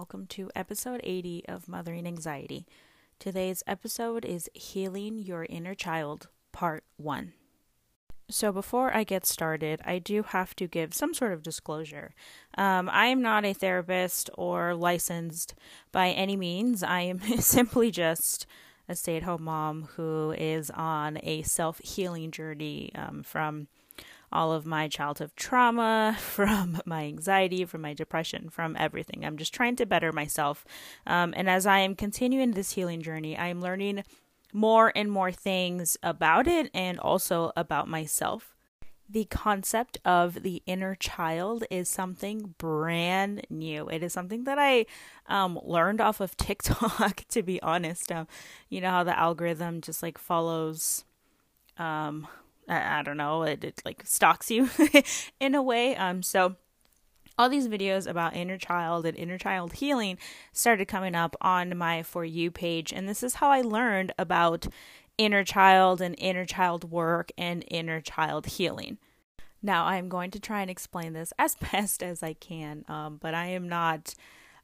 welcome to episode 80 of Mothering Anxiety. Today's episode is Healing Your Inner Child, Part 1. So, before I get started, I do have to give some sort of disclosure. Um, I am not a therapist or licensed by any means. I am simply just a stay at home mom who is on a self healing journey um, from all of my childhood trauma, from my anxiety, from my depression, from everything. I'm just trying to better myself. Um, and as I am continuing this healing journey, I am learning more and more things about it and also about myself. The concept of the inner child is something brand new. It is something that I um, learned off of TikTok, to be honest. Um, you know how the algorithm just like follows um, I, I don't know, it, it like stalks you in a way. Um, so all these videos about inner child and inner child healing started coming up on my For You page. And this is how I learned about inner child and inner child work and inner child healing. Now, I'm going to try and explain this as best as I can, um, but I am not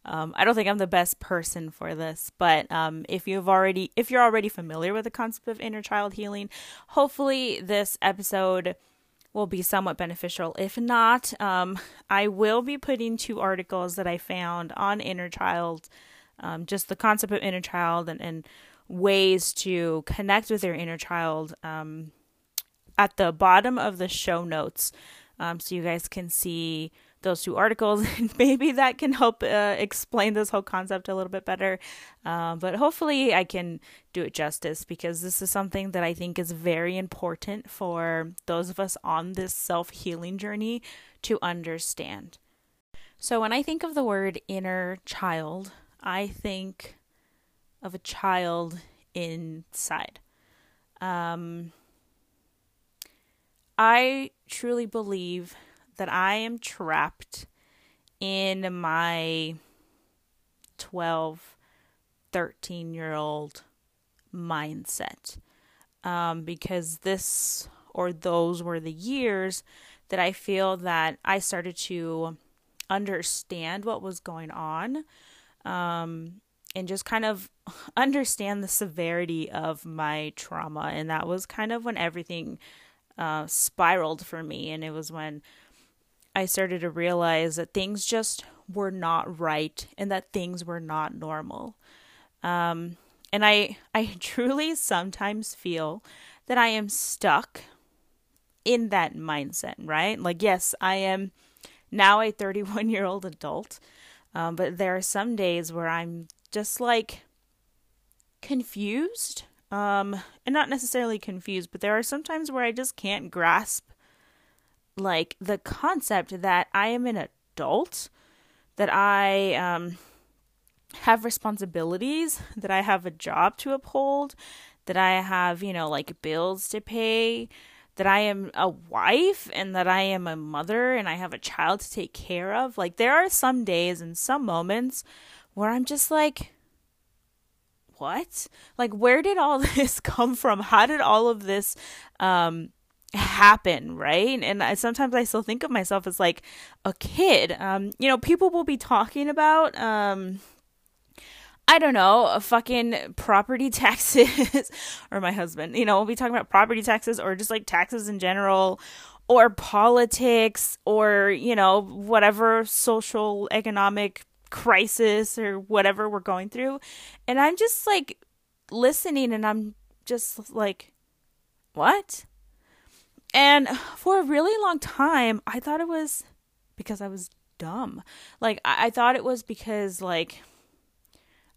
um, I don't think I'm the best person for this, but um, if you've already, if you're already familiar with the concept of inner child healing, hopefully this episode will be somewhat beneficial. If not, um, I will be putting two articles that I found on inner child, um, just the concept of inner child and, and ways to connect with your inner child um, at the bottom of the show notes, um, so you guys can see those two articles, maybe that can help uh, explain this whole concept a little bit better. Uh, but hopefully, I can do it justice because this is something that I think is very important for those of us on this self healing journey to understand. So, when I think of the word inner child, I think of a child inside. Um, I truly believe that I am trapped in my 12, 13 year old mindset. Um, because this or those were the years that I feel that I started to understand what was going on um, and just kind of understand the severity of my trauma. And that was kind of when everything uh, spiraled for me. And it was when I started to realize that things just were not right and that things were not normal. Um, and I, I truly sometimes feel that I am stuck in that mindset, right? Like, yes, I am now a 31 year old adult, um, but there are some days where I'm just like confused. Um, and not necessarily confused, but there are some times where I just can't grasp like the concept that I am an adult, that I um, have responsibilities, that I have a job to uphold, that I have, you know, like bills to pay, that I am a wife and that I am a mother and I have a child to take care of. Like, there are some days and some moments where I'm just like, what? Like, where did all this come from? How did all of this um, happen, right? And I, sometimes I still think of myself as like a kid. Um, you know, people will be talking about um I don't know, a fucking property taxes or my husband, you know, we'll be talking about property taxes or just like taxes in general or politics or, you know, whatever social economic crisis or whatever we're going through. And I'm just like listening and I'm just like what? And for a really long time, I thought it was because I was dumb. Like, I, I thought it was because, like,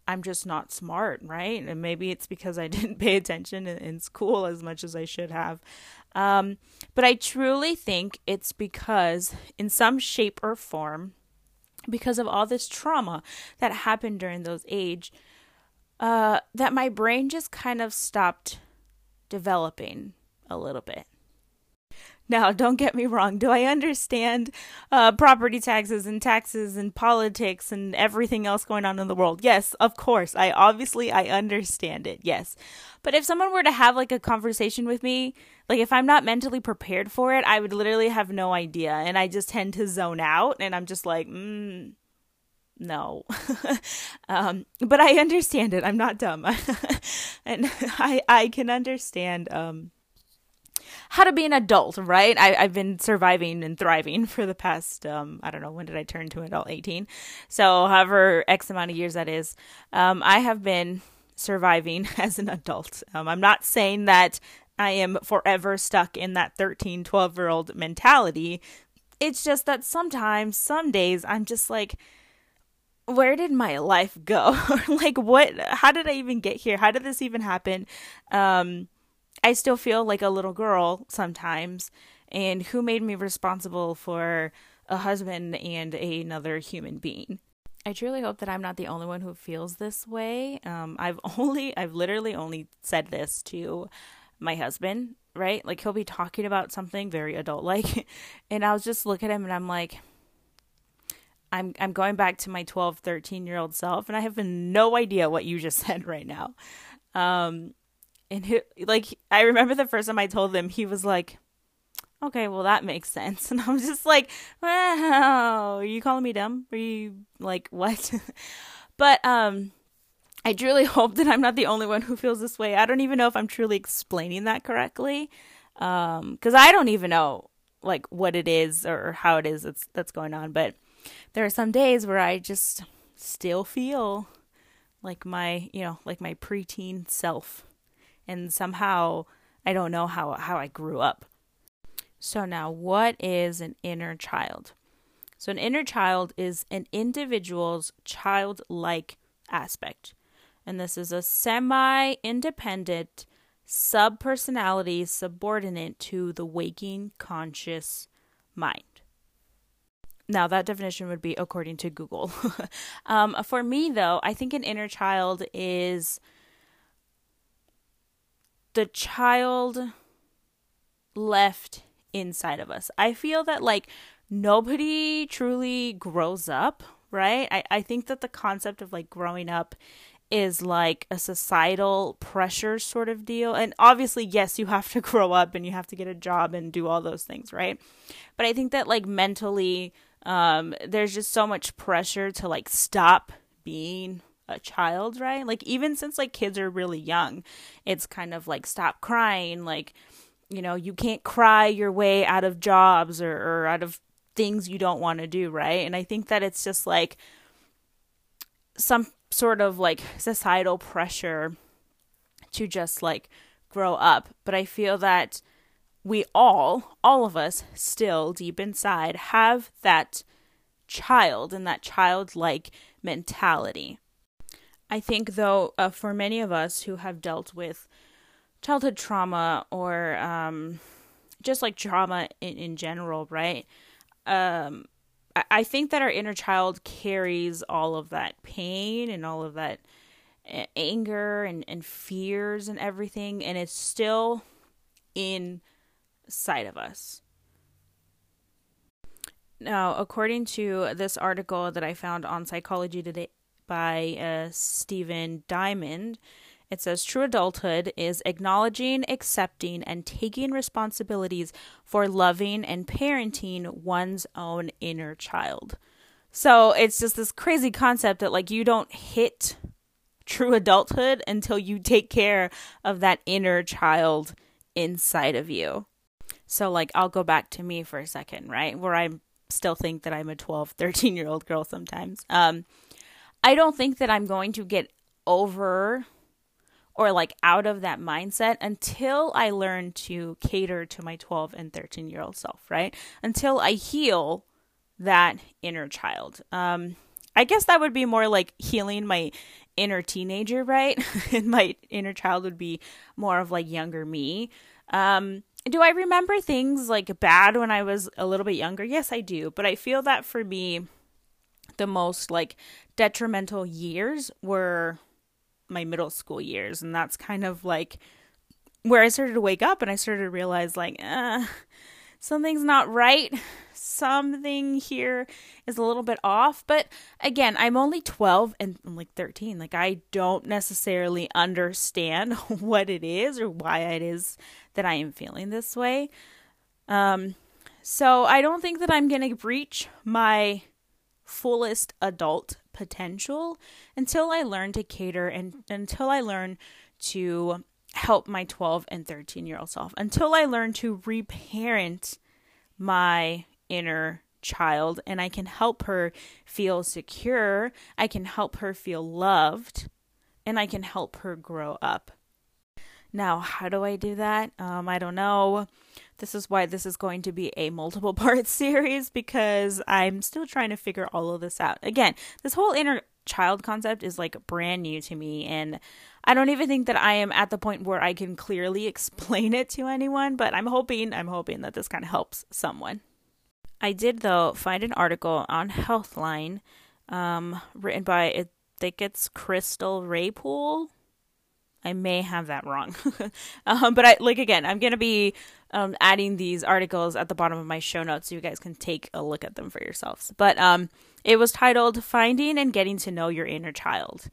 I'm just not smart, right? And maybe it's because I didn't pay attention in, in school as much as I should have. Um, but I truly think it's because, in some shape or form, because of all this trauma that happened during those age, uh, that my brain just kind of stopped developing a little bit. Now, don't get me wrong. Do I understand uh, property taxes and taxes and politics and everything else going on in the world? Yes, of course. I obviously I understand it. Yes, but if someone were to have like a conversation with me, like if I'm not mentally prepared for it, I would literally have no idea, and I just tend to zone out, and I'm just like, mm, no. um, but I understand it. I'm not dumb. and I I can understand um how to be an adult, right? I, I've been surviving and thriving for the past, um, I don't know, when did I turn to an adult? 18. So, however, X amount of years that is, um, I have been surviving as an adult. Um, I'm not saying that I am forever stuck in that 13, 12 year old mentality. It's just that sometimes, some days, I'm just like, where did my life go? like, what, how did I even get here? How did this even happen? Um, I still feel like a little girl sometimes. And who made me responsible for a husband and another human being? I truly hope that I'm not the only one who feels this way. Um, I've only, I've literally only said this to my husband, right? Like he'll be talking about something very adult like, and I'll just look at him and I'm like, I'm I'm going back to my 12, 13 year old self, and I have no idea what you just said right now. Um, and he, like I remember the first time I told him, he was like, "Okay, well that makes sense." And I was just like, "Wow, are you calling me dumb? Are you like what?" but um I truly hope that I'm not the only one who feels this way. I don't even know if I'm truly explaining that correctly. Um cuz I don't even know like what it is or how it is that's that's going on, but there are some days where I just still feel like my, you know, like my preteen self and somehow I don't know how how I grew up. So now what is an inner child? So an inner child is an individual's childlike aspect. And this is a semi-independent subpersonality subordinate to the waking conscious mind. Now, that definition would be according to Google. um, for me, though, I think an inner child is the child left inside of us. I feel that like nobody truly grows up, right? I, I think that the concept of like growing up is like a societal pressure sort of deal. And obviously, yes, you have to grow up and you have to get a job and do all those things, right? But I think that like mentally, um, there's just so much pressure to like stop being a child, right? Like even since like kids are really young, it's kind of like stop crying, like you know, you can't cry your way out of jobs or, or out of things you don't want to do, right? And I think that it's just like some sort of like societal pressure to just like grow up. But I feel that we all, all of us, still deep inside have that child and that childlike mentality. I think, though, uh, for many of us who have dealt with childhood trauma or um, just like trauma in, in general, right? Um, I, I think that our inner child carries all of that pain and all of that anger and, and fears and everything, and it's still inside of us. Now, according to this article that I found on Psychology Today, by uh, Stephen Diamond. It says true adulthood is acknowledging, accepting, and taking responsibilities for loving and parenting one's own inner child. So it's just this crazy concept that, like, you don't hit true adulthood until you take care of that inner child inside of you. So, like, I'll go back to me for a second, right? Where I still think that I'm a 12, 13 year old girl sometimes. Um, I don't think that I'm going to get over or like out of that mindset until I learn to cater to my 12 and 13 year old self, right? Until I heal that inner child. Um, I guess that would be more like healing my inner teenager, right? and my inner child would be more of like younger me. Um, do I remember things like bad when I was a little bit younger? Yes, I do. But I feel that for me, the most like detrimental years were my middle school years and that's kind of like where I started to wake up and I started to realize like uh, something's not right. Something here is a little bit off. But again I'm only 12 and I'm like 13 like I don't necessarily understand what it is or why it is that I am feeling this way. Um so I don't think that I'm going to breach my fullest adult potential until I learn to cater and until I learn to help my 12 and 13 year old self, until I learn to reparent my inner child and I can help her feel secure, I can help her feel loved, and I can help her grow up. Now, how do I do that? Um, I don't know. This is why this is going to be a multiple part series because I'm still trying to figure all of this out. Again, this whole inner child concept is like brand new to me and I don't even think that I am at the point where I can clearly explain it to anyone, but I'm hoping I'm hoping that this kind of helps someone. I did though find an article on Healthline um, written by I think it's Crystal Raypole I may have that wrong. um, but I like again, I'm gonna be um, adding these articles at the bottom of my show notes so you guys can take a look at them for yourselves. But um, it was titled "Finding and Getting to Know Your Inner Child."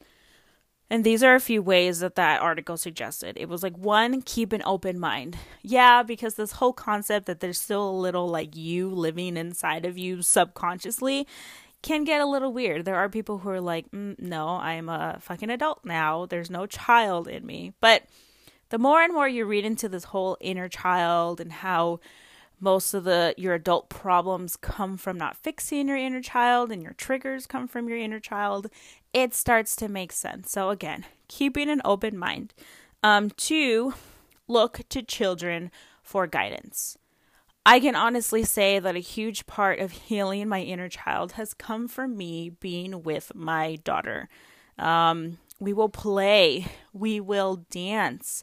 And these are a few ways that that article suggested. It was like one, keep an open mind. Yeah, because this whole concept that there's still a little like you living inside of you subconsciously can get a little weird. There are people who are like, mm, no, I'm a fucking adult now. There's no child in me. But the more and more you read into this whole inner child and how most of the your adult problems come from not fixing your inner child and your triggers come from your inner child, it starts to make sense. So again, keeping an open mind. Um, two, look to children for guidance. I can honestly say that a huge part of healing my inner child has come from me being with my daughter. Um, we will play, we will dance,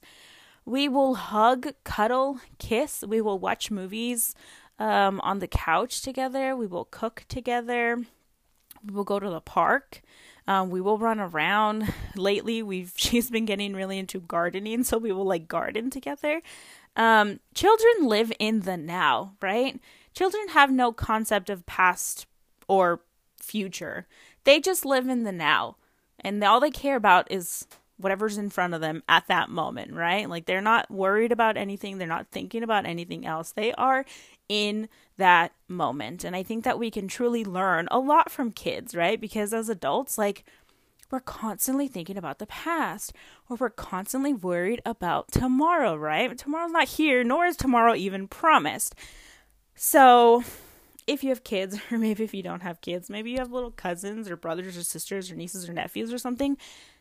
we will hug, cuddle, kiss, we will watch movies um, on the couch together, we will cook together, we will go to the park. Um, we will run around. Lately, we've she's been getting really into gardening, so we will like garden together. Um, children live in the now, right? Children have no concept of past or future. They just live in the now. And all they care about is whatever's in front of them at that moment, right? Like they're not worried about anything, they're not thinking about anything else. They are in that moment. And I think that we can truly learn a lot from kids, right? Because as adults, like we're constantly thinking about the past or we're constantly worried about tomorrow, right? Tomorrow's not here, nor is tomorrow even promised. So, if you have kids, or maybe if you don't have kids, maybe you have little cousins or brothers or sisters or nieces or nephews or something,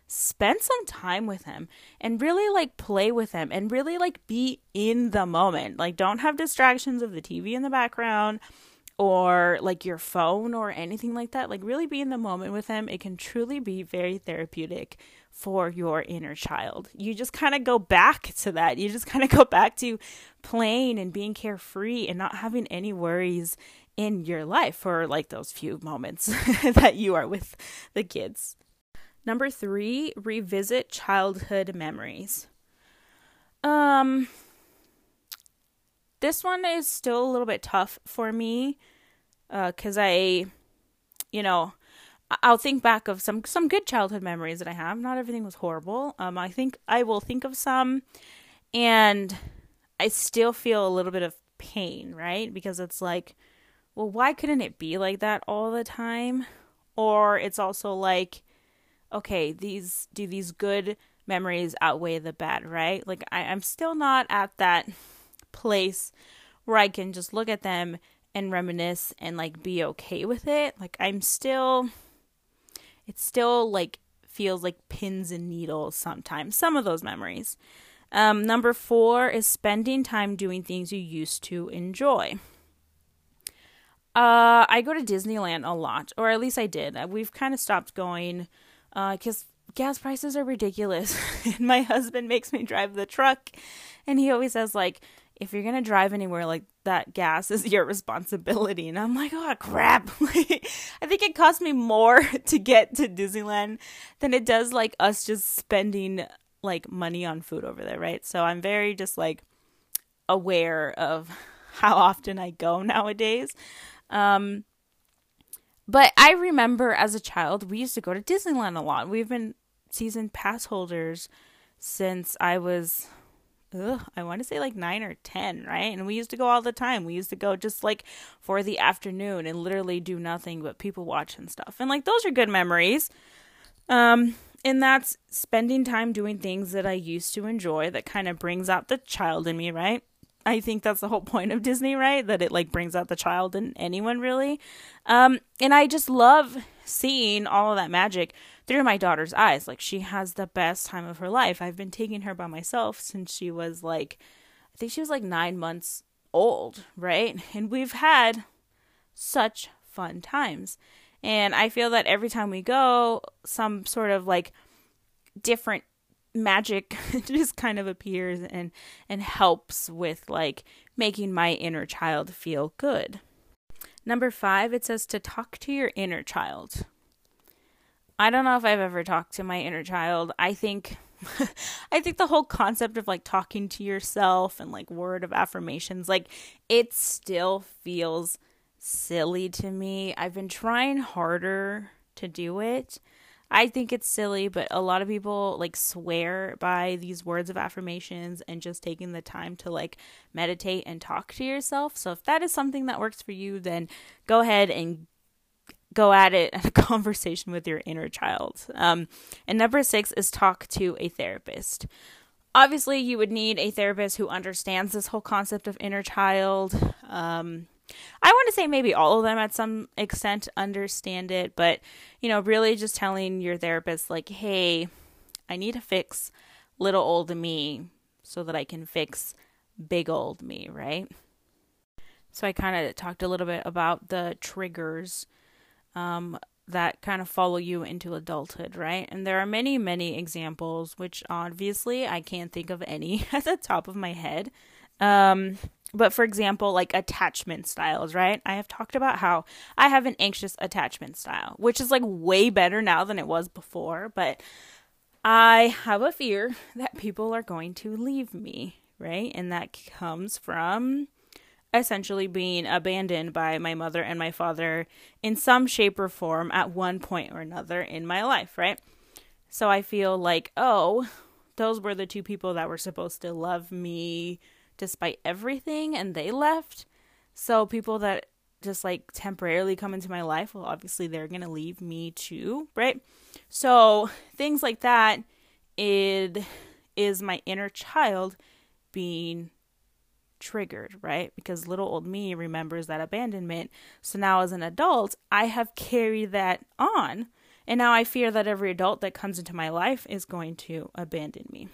spend some time with them and really like play with them and really like be in the moment. Like, don't have distractions of the TV in the background or like your phone or anything like that. Like, really be in the moment with them. It can truly be very therapeutic for your inner child. You just kind of go back to that. You just kind of go back to playing and being carefree and not having any worries in your life for like those few moments that you are with the kids. Number 3, revisit childhood memories. Um this one is still a little bit tough for me because uh, I, you know, I'll think back of some some good childhood memories that I have. Not everything was horrible. Um, I think I will think of some, and I still feel a little bit of pain, right? Because it's like, well, why couldn't it be like that all the time? Or it's also like, okay, these do these good memories outweigh the bad, right? Like I, I'm still not at that place where I can just look at them and reminisce and like be okay with it. Like I'm still it still like feels like pins and needles sometimes. Some of those memories. Um, number four is spending time doing things you used to enjoy. Uh, I go to Disneyland a lot, or at least I did. We've kind of stopped going because uh, gas prices are ridiculous. and my husband makes me drive the truck, and he always says like, if you're gonna drive anywhere like that gas is your responsibility. And i'm like oh crap. I think it cost me more to get to disneyland than it does like us just spending like money on food over there right? So i'm very just like aware of how often i go nowadays. Um but i remember as a child we used to go to disneyland a lot. We've been season pass holders since i was ugh, I want to say like nine or 10, right? And we used to go all the time. We used to go just like for the afternoon and literally do nothing but people watch and stuff. And like those are good memories. Um, and that's spending time doing things that I used to enjoy that kind of brings out the child in me, right? I think that's the whole point of Disney, right? That it like brings out the child in anyone really. Um, and I just love seeing all of that magic through my daughter's eyes. Like she has the best time of her life. I've been taking her by myself since she was like I think she was like 9 months old, right? And we've had such fun times. And I feel that every time we go, some sort of like different magic just kind of appears and and helps with like making my inner child feel good. Number 5 it says to talk to your inner child. I don't know if I've ever talked to my inner child. I think I think the whole concept of like talking to yourself and like word of affirmations like it still feels silly to me. I've been trying harder to do it. I think it's silly, but a lot of people like swear by these words of affirmations and just taking the time to like meditate and talk to yourself. So if that is something that works for you, then go ahead and go at it and a conversation with your inner child. Um, and number six is talk to a therapist. Obviously, you would need a therapist who understands this whole concept of inner child. Um, I want to say maybe all of them at some extent understand it, but you know, really just telling your therapist, like, hey, I need to fix little old me so that I can fix big old me, right? So I kind of talked a little bit about the triggers um, that kind of follow you into adulthood, right? And there are many, many examples, which obviously I can't think of any at the top of my head. Um, but for example, like attachment styles, right? I have talked about how I have an anxious attachment style, which is like way better now than it was before, but I have a fear that people are going to leave me, right? And that comes from essentially being abandoned by my mother and my father in some shape or form at one point or another in my life, right? So I feel like, oh, those were the two people that were supposed to love me despite everything and they left. So people that just like temporarily come into my life, well, obviously they're going to leave me too, right? So things like that it is my inner child being triggered, right? Because little old me remembers that abandonment. So now as an adult, I have carried that on. And now I fear that every adult that comes into my life is going to abandon me.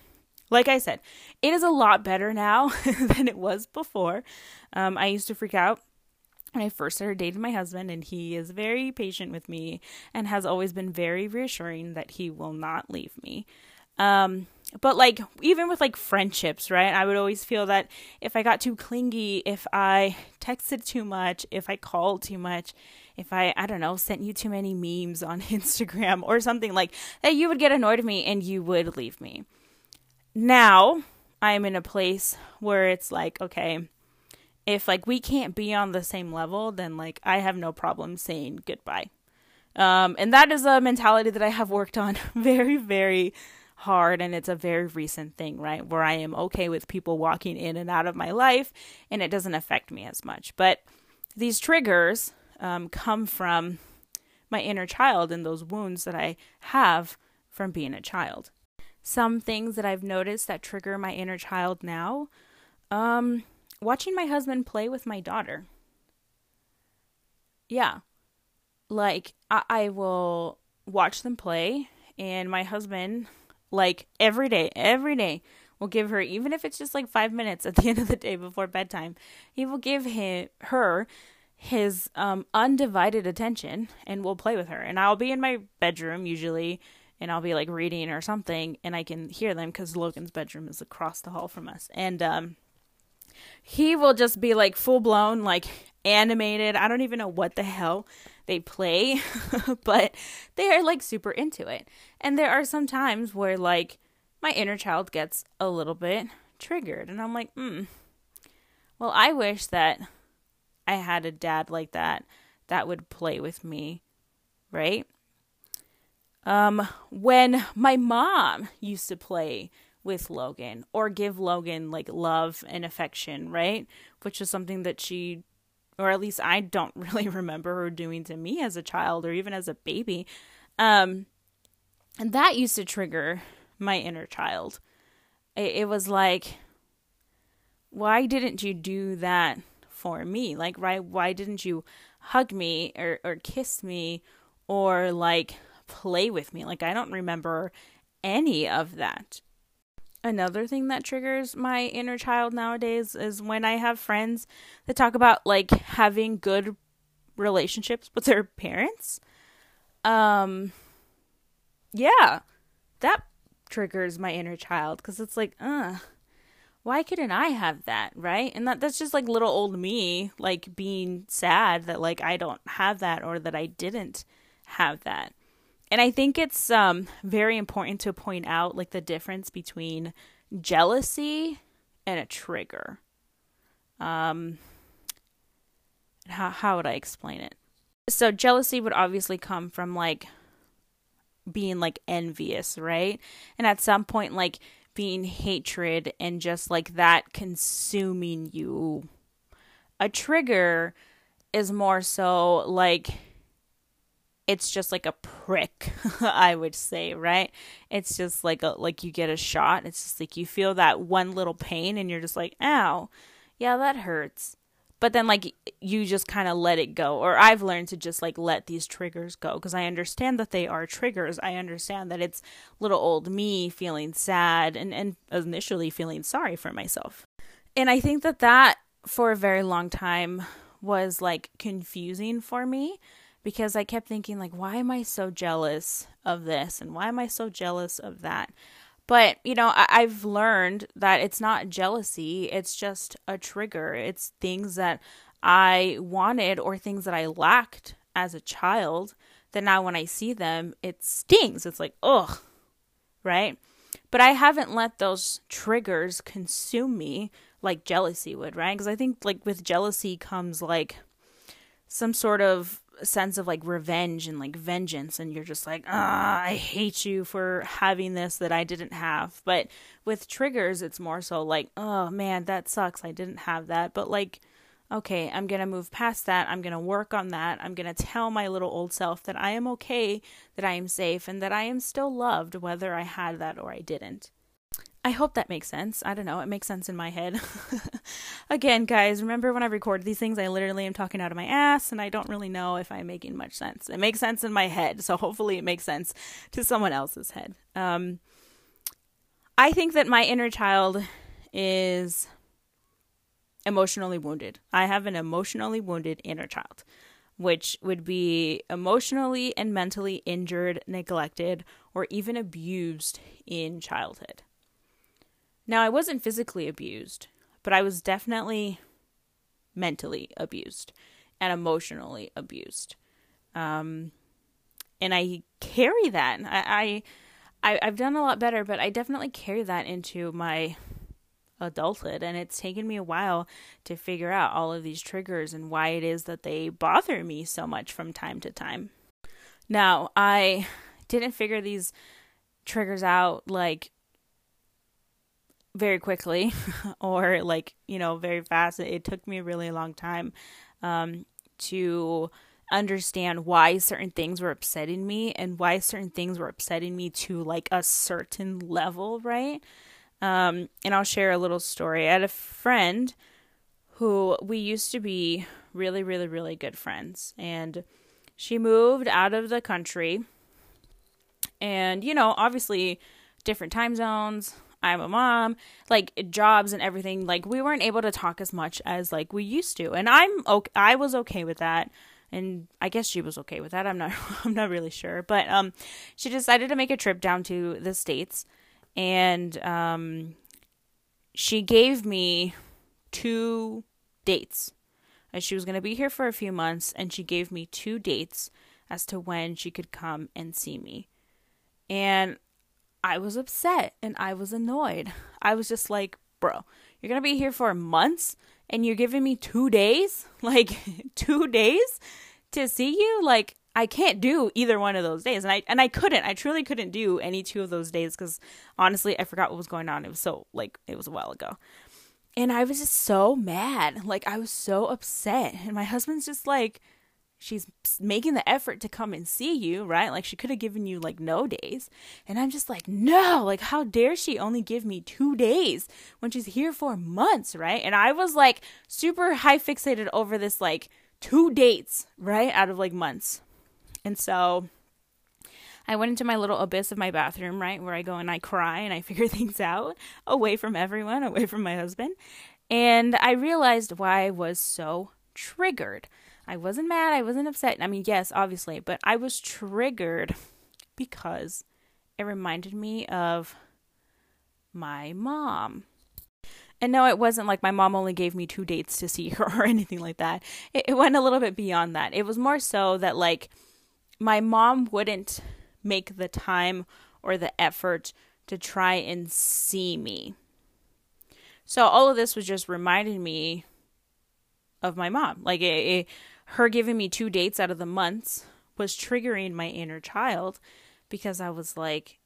Like I said, it is a lot better now than it was before. Um, I used to freak out when I first started dating my husband, and he is very patient with me and has always been very reassuring that he will not leave me. Um, but like even with like friendships, right? I would always feel that if I got too clingy, if I texted too much, if I called too much, if I I don't know, sent you too many memes on Instagram or something like that you would get annoyed of me and you would leave me. Now, I am in a place where it's like, okay, if like we can't be on the same level, then like I have no problem saying goodbye. Um, and that is a mentality that I have worked on very, very hard and it's a very recent thing, right? Where I am okay with people walking in and out of my life and it doesn't affect me as much. But these triggers um, come from my inner child and those wounds that I have from being a child. Some things that I've noticed that trigger my inner child now um, watching my husband play with my daughter. Yeah. Like, I, I will watch them play, and my husband like every day, every day will give her, even if it's just like five minutes at the end of the day before bedtime, he will give him her his um, undivided attention and will play with her. And I'll be in my bedroom usually and I'll be like reading or something and I can hear them because Logan's bedroom is across the hall from us. And um, he will just be like full blown, like animated. I don't even know what the hell they play, but they are like super into it. And there are some times where like my inner child gets a little bit triggered and I'm like, "Hmm. Well, I wish that I had a dad like that that would play with me." Right? Um when my mom used to play with Logan or give Logan like love and affection, right? Which is something that she or at least I don't really remember her doing to me as a child or even as a baby. Um and that used to trigger my inner child. It, it was like why didn't you do that for me? Like right why didn't you hug me or or kiss me or like play with me? Like I don't remember any of that. Another thing that triggers my inner child nowadays is when I have friends that talk about like having good relationships with their parents. Um yeah. That triggers my inner child cuz it's like, uh why couldn't I have that, right? And that that's just like little old me like being sad that like I don't have that or that I didn't have that. And I think it's um, very important to point out like the difference between jealousy and a trigger. Um, how how would I explain it? So jealousy would obviously come from like being like envious, right? And at some point like being hatred and just like that consuming you. A trigger is more so like it's just like a prick i would say right? It's just like a like you get a shot it's just like you feel that one little pain and you're just like ow yeah that hurts. But then like you just kind of let it go or i've learned to just like let these triggers go because i understand that they are triggers. I understand that it's little old me feeling sad and and initially feeling sorry for myself. And i think that that for a very long time was like confusing for me because I kept thinking like why am I so jealous of this and why am I so jealous of that? But, you know, I- have learned that it's not jealousy, it's just a trigger. It's things that I wanted or things that I lacked as a child that now when I see them, it stings. It's like, ugh, right? But I haven't let those triggers consume me like jealousy would, right? Because I think like with jealousy comes like some sort of sense of like revenge and like vengeance and you're just like ah i hate you for having this that i didn't have. But with triggers it's more so like oh man that sucks. I didn't have that. But like okay i'm gonna move past that. I'm gonna work on that. I'm gonna tell my little old self that i am okay that i am safe and that i am still loved whether i had that or i didn't I hope that makes sense. I don't know. It makes sense in my head. Again, guys, remember when I record these things, I literally am talking out of my ass and I don't really know if I'm making much sense. It makes sense in my head, so hopefully it makes sense to someone else's head. Um, I think that my inner child is emotionally wounded. I have an emotionally wounded inner child, which would be emotionally and mentally injured, neglected, or even abused in childhood. Now, I wasn't physically abused, but I was definitely mentally abused and emotionally abused. Um, and I carry that. I, I, I've done a lot better, but I definitely carry that into my adulthood and it's taken me a while to figure out all of these triggers and why it is that they bother me so much from time to time. Now, I didn't figure these triggers out like very quickly or like you know very fast. It took me a really long time um, to understand why certain things were upsetting me and why certain things were upsetting me to like a certain level right? Um, and i'll share a little story. I had a friend who we used to be really really really good friends and she moved out of the country. And you know obviously different time zones I'm a mom, like jobs and everything, like we weren't able to talk as much as like we used to. And I'm okay I was okay with that. And I guess she was okay with that. I'm not I'm not really sure. But um she decided to make a trip down to the States and um she gave me two dates. And she was going to be here for a few months and she gave me two dates as to when she could come and see me. And I was upset and I was annoyed. I was just like, bro, you're going to be here for months and you're giving me two days? Like, two days to see you? Like, I can't do either one of those days. And I and I couldn't. I truly couldn't do any two of those days cuz honestly, I forgot what was going on. It was so like it was a while ago. And I was just so mad. Like I was so upset. And my husband's just like she's making the effort to come and see you, right? Like she could have given you like no days. And I'm just like, no, like how dare she only give me two days when she's here for months, right? And I was like super high fixated over this like two dates, right? Out of like months. And so I went into my little abyss of my bathroom, right? Where I go and I cry and I figure things out away from everyone, away from my husband. And I realized why I was so triggered. I wasn't mad, I wasn't upset. I mean, yes, obviously, but I was triggered because it reminded me of my mom. And no, it wasn't like my mom only gave me two dates to see her or anything like that. It, it went a little bit beyond that. It was more so that, like, my mom wouldn't make the time or the effort to try and see me. So all of this was just reminding me of my mom. Like, it, it, her giving me two dates out of the months was triggering my inner child because I was like,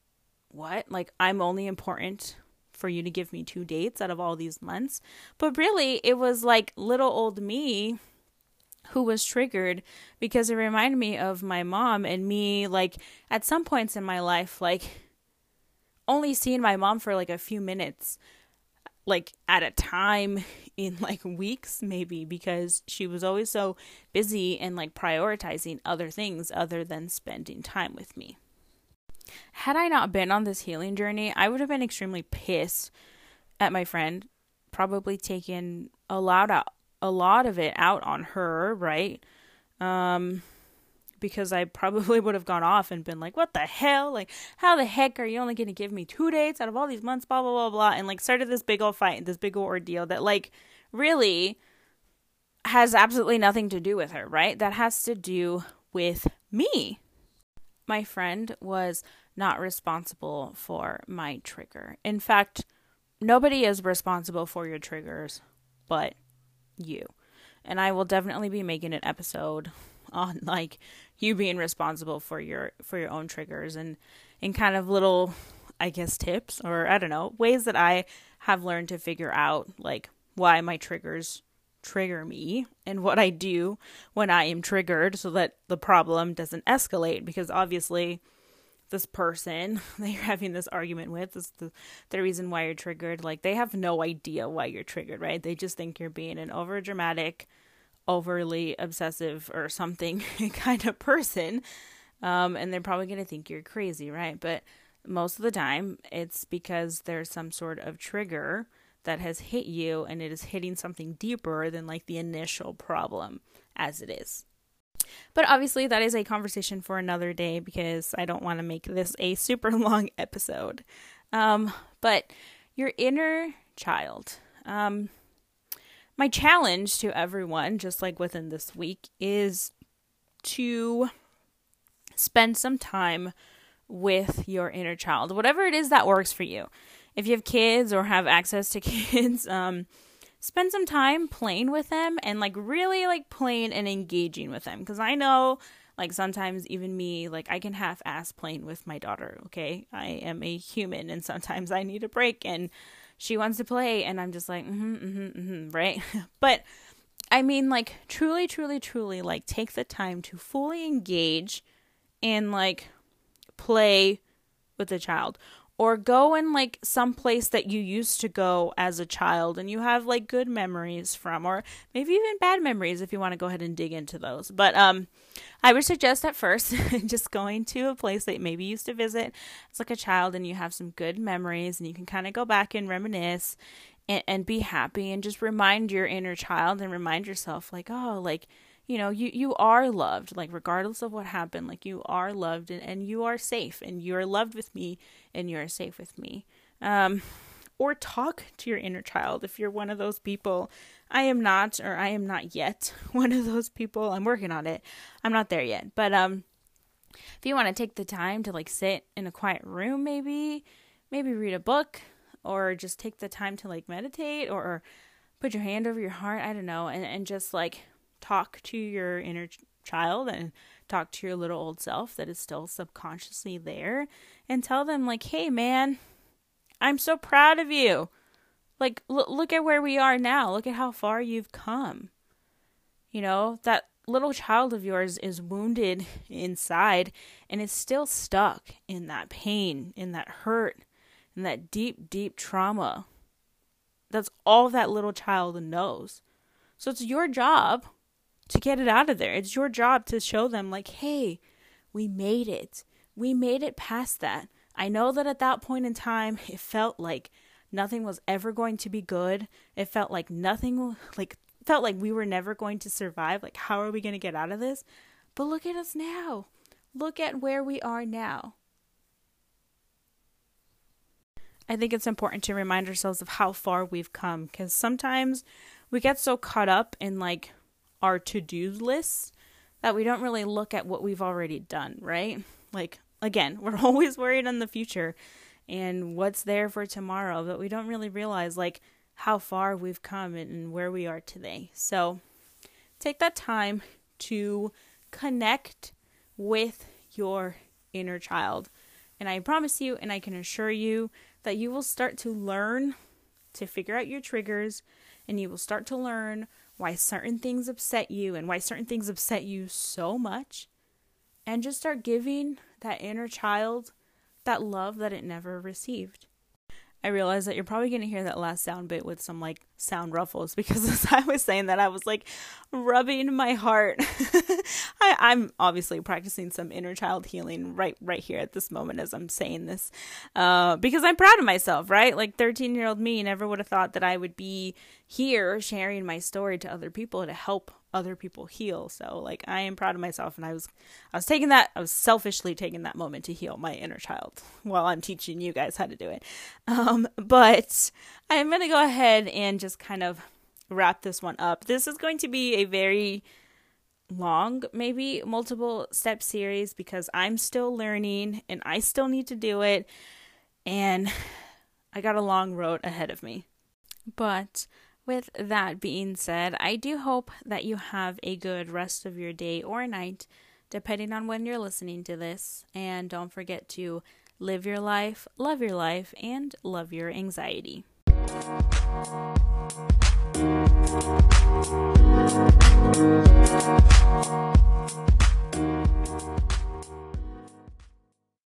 what? Like, I'm only important for you to give me two dates out of all these months. But really, it was like little old me who was triggered because it reminded me of my mom and me, like, at some points in my life, like, only seeing my mom for like a few minutes like at a time in like weeks maybe because she was always so busy and like prioritizing other things other than spending time with me. Had I not been on this healing journey, I would have been extremely pissed at my friend, probably taken a lot out a lot of it out on her, right? Um because I probably would have gone off and been like, what the hell? Like, how the heck are you only going to give me two dates out of all these months? Blah, blah, blah, blah. And like started this big old fight, this big old ordeal that like really has absolutely nothing to do with her, right? That has to do with me. My friend was not responsible for my trigger. In fact, nobody is responsible for your triggers but you. And I will definitely be making an episode on like you being responsible for your for your own triggers and and kind of little I guess tips or I don't know, ways that I have learned to figure out like why my triggers trigger me and what I do when I am triggered so that the problem doesn't escalate because obviously this person that you're having this argument with is the the reason why you're triggered. Like they have no idea why you're triggered right? They just think you're being an over dramatic overly obsessive or something kind of person. Um, and they're probably going to think you're crazy, right? But most of the time, it's because there's some sort of trigger that has hit you and it is hitting something deeper than like the initial problem as it is. But obviously, that is a conversation for another day because I don't want to make this a super long episode. Um, but your inner child. Um, my challenge to everyone, just like within this week, is to spend some time with your inner child, whatever it is that works for you. If you have kids or have access to kids, um, spend some time playing with them and like really like playing and engaging with them. Because I know, like sometimes even me, like I can half ass playing with my daughter. Okay, I am a human, and sometimes I need a break and she wants to play and i'm just like mm-hmm, mm-hmm, mm-hmm, right? But i mean like truly truly truly like take the time to fully engage and like play with the child or go in like some place that you used to go as a child and you have like good memories from or maybe even bad memories if you want to go ahead and dig into those. But um i would suggest at first just going to a place that maybe you used to visit as like a child and you have some good memories and you can kind of go back and reminisce and, and be happy and just remind your inner child and remind yourself like oh like you know you you are loved like regardless of what happened like you are loved and, and you are safe and you're loved with me and you're safe with me. Um or talk to your inner child. If you're one of those people i am not or i am not yet one of those people. I'm working on it. I'm not there yet. But um if you want to take the time to like sit in a quiet room maybe maybe read a book or just take the time to like meditate or put your hand over your heart i don't know and, and just like talk to your inner child and talk to your little old self that is still subconsciously there and tell them, like, hey, man, I'm so proud of you. Like, l- look at where we are now. Look at how far you've come. You know, that little child of yours is wounded inside and is still stuck in that pain, in that hurt, in that deep, deep trauma. That's all that little child knows. So it's your job to get it out of there. It's your job to show them, like, hey, we made it. We made it past that. I know that at that point in time, it felt like nothing was ever going to be good. It felt like nothing, like, felt like we were never going to survive. Like, how are we going to get out of this? But look at us now. Look at where we are now. I think it's important to remind ourselves of how far we've come because sometimes we get so caught up in like our to do lists that we don't really look at what we've already done, right? Like, again, we're always worried on the future and what's there for tomorrow, but we don't really realize like how far we've come and where we are today. So take that time to connect with your inner child. And I promise you, and I can assure you, that you will start to learn to figure out your triggers and you will start to learn why certain things upset you and why certain things upset you so much. And just start giving that inner child that love that it never received. I realize that you're probably going to hear that last sound bit with some like sound ruffles because as I was saying that, I was like rubbing my heart. I, am obviously practicing some inner child healing right right here at this moment as I'm saying this, uh, because I'm proud of myself. Right, like 13 year old me never would have thought that I would be here sharing my story to other people to help other people heal. So like I am proud of myself and I was I was taking that I was selfishly taking that moment to heal my inner child while I'm teaching you guys how to do it. Um but I'm going to go ahead and just kind of wrap this one up. This is going to be a very long, maybe multiple step series because I'm still learning and I still need to do it and I got a long road ahead of me. But with that being said, I do hope that you have a good rest of your day or night, depending on when you're listening to this. And don't forget to live your life, love your life, and love your anxiety.